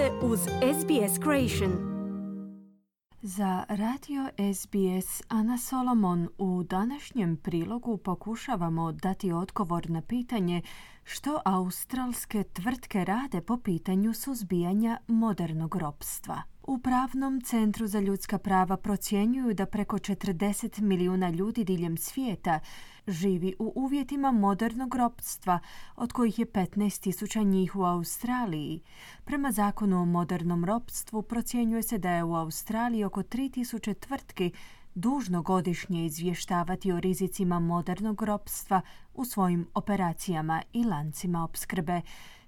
ste uz SBS Creation. Za radio SBS Ana Solomon u današnjem prilogu pokušavamo dati odgovor na pitanje što australske tvrtke rade po pitanju suzbijanja modernog ropstva. U Pravnom centru za ljudska prava procjenjuju da preko 40 milijuna ljudi diljem svijeta živi u uvjetima modernog ropstva, od kojih je 15 tisuća njih u Australiji. Prema zakonu o modernom ropstvu procjenjuje se da je u Australiji oko 3000 tvrtki dužno godišnje izvještavati o rizicima modernog ropstva u svojim operacijama i lancima opskrbe,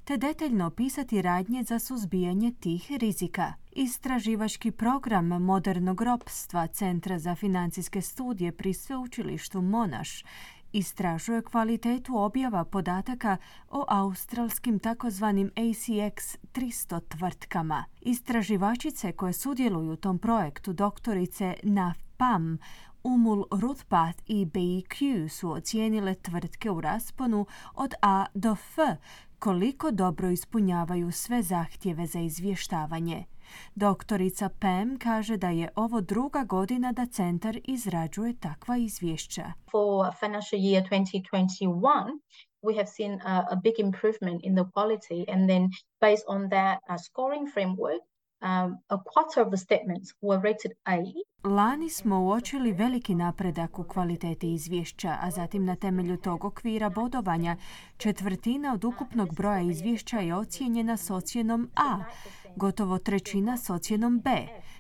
te detaljno opisati radnje za suzbijanje tih rizika. Istraživački program modernog ropstva Centra za financijske studije pri sveučilištu Monaš istražuje kvalitetu objava podataka o australskim takozvanim ACX 300 tvrtkama. Istraživačice koje sudjeluju u tom projektu doktorice na PAM Umul Ruthpath i BQ su ocijenile tvrtke u rasponu od A do F koliko dobro ispunjavaju sve zahtjeve za izvještavanje. Doktorica Pam kaže da je ovo druga godina da centar izrađuje takva izvješća. For financial year 2021, we have seen a, big improvement in the quality and then based on that uh, scoring framework a quarter of the statements were rated A. Lani smo uočili veliki napredak u kvaliteti izvješća, a zatim na temelju tog okvira bodovanja četvrtina od ukupnog broja izvješća je ocijenjena s ocjenom A, gotovo trećina s ocjenom B.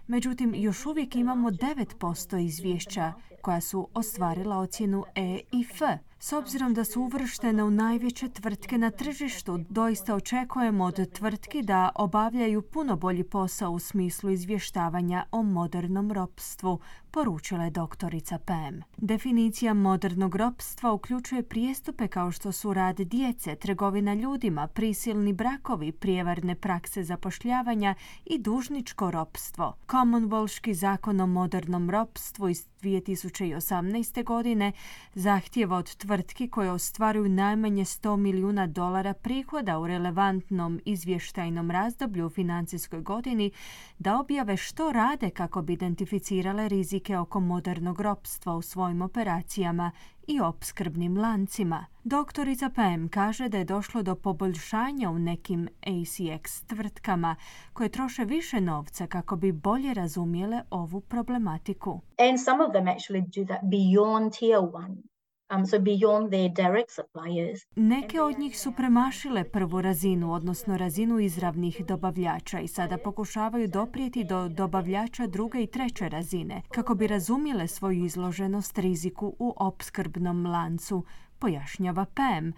Međutim, još uvijek imamo 9% izvješća koja su ostvarila ocjenu E i F. S obzirom da su uvrštene u najveće tvrtke na tržištu, doista očekujemo od tvrtki da obavljaju puno bolji posao u smislu izvještavanja o modernom ropstvu, poručila je doktorica Pam. Definicija modernog ropstva uključuje prijestupe kao što su rad djece, trgovina ljudima, prisilni brakovi, prijevarne prakse zapošljavanja i dužničko ropstvo. Commonwealthski zakon o modernom ropstvu iz 2018. godine zahtjeva od tvrtki koje ostvaruju najmanje 100 milijuna dolara prihoda u relevantnom izvještajnom razdoblju u financijskoj godini da objave što rade kako bi identificirale rizike oko modernog ropstva u svojim operacijama i opskrbnim lancima. Doktorica Pam kaže da je došlo do poboljšanja u nekim ACX tvrtkama koje troše više novca kako bi bolje razumjele ovu problematiku. And some of them actually do that beyond tier one. Um, so beyond their direct suppliers. Neke od njih su premašile prvu razinu, odnosno razinu izravnih dobavljača i sada pokušavaju doprijeti do dobavljača druge i treće razine kako bi razumjele svoju izloženost riziku u opskrbnom lancu, pojašnjava Pam,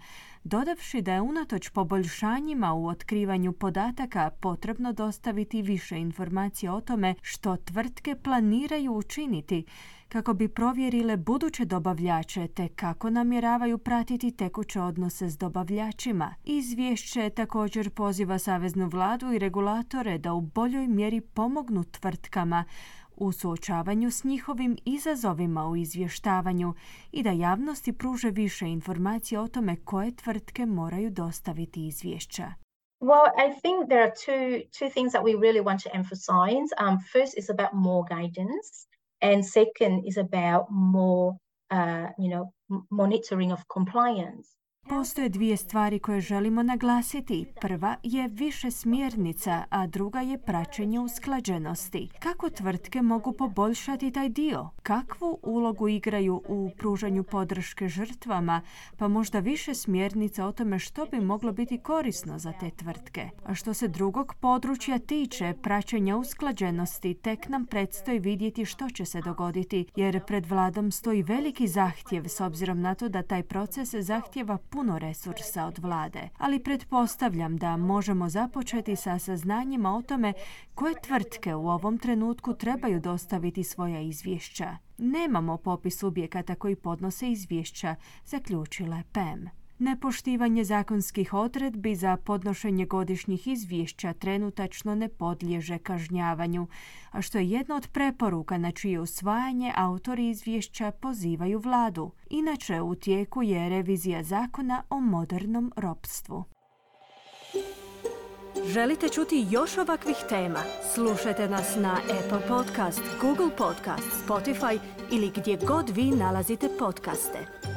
dodavši da je unatoč poboljšanjima u otkrivanju podataka potrebno dostaviti više informacija o tome što tvrtke planiraju učiniti kako bi provjerile buduće dobavljače te kako namjeravaju pratiti tekuće odnose s dobavljačima. Izvješće također poziva Saveznu vladu i regulatore da u boljoj mjeri pomognu tvrtkama u suočavanju s njihovim izazovima u izvještavanju i da javnosti pruže više informacija o tome koje tvrtke moraju dostaviti izvješća. Well, I think there are two two things that we really want to emphasize. Um, first is about more guidance, and second is about more, uh, you know, monitoring of compliance. Postoje dvije stvari koje želimo naglasiti. Prva je više smjernica, a druga je praćenje usklađenosti. Kako tvrtke mogu poboljšati taj dio? Kakvu ulogu igraju u pružanju podrške žrtvama? Pa možda više smjernica o tome što bi moglo biti korisno za te tvrtke. A što se drugog područja tiče, praćenja usklađenosti, tek nam predstoji vidjeti što će se dogoditi, jer pred vladom stoji veliki zahtjev s obzirom na to da taj proces zahtjeva puno resursa od vlade, ali pretpostavljam da možemo započeti sa saznanjima o tome koje tvrtke u ovom trenutku trebaju dostaviti svoja izvješća. Nemamo popis subjekata koji podnose izvješća, zaključila je Pam. Nepoštivanje zakonskih odredbi za podnošenje godišnjih izvješća trenutačno ne podliježe kažnjavanju, a što je jedna od preporuka na čije usvajanje autori izvješća pozivaju vladu. Inače, u tijeku je revizija zakona o modernom ropstvu. Želite čuti još ovakvih tema? Slušajte nas na Apple Podcast, Google Podcast, Spotify ili gdje god vi nalazite podcaste.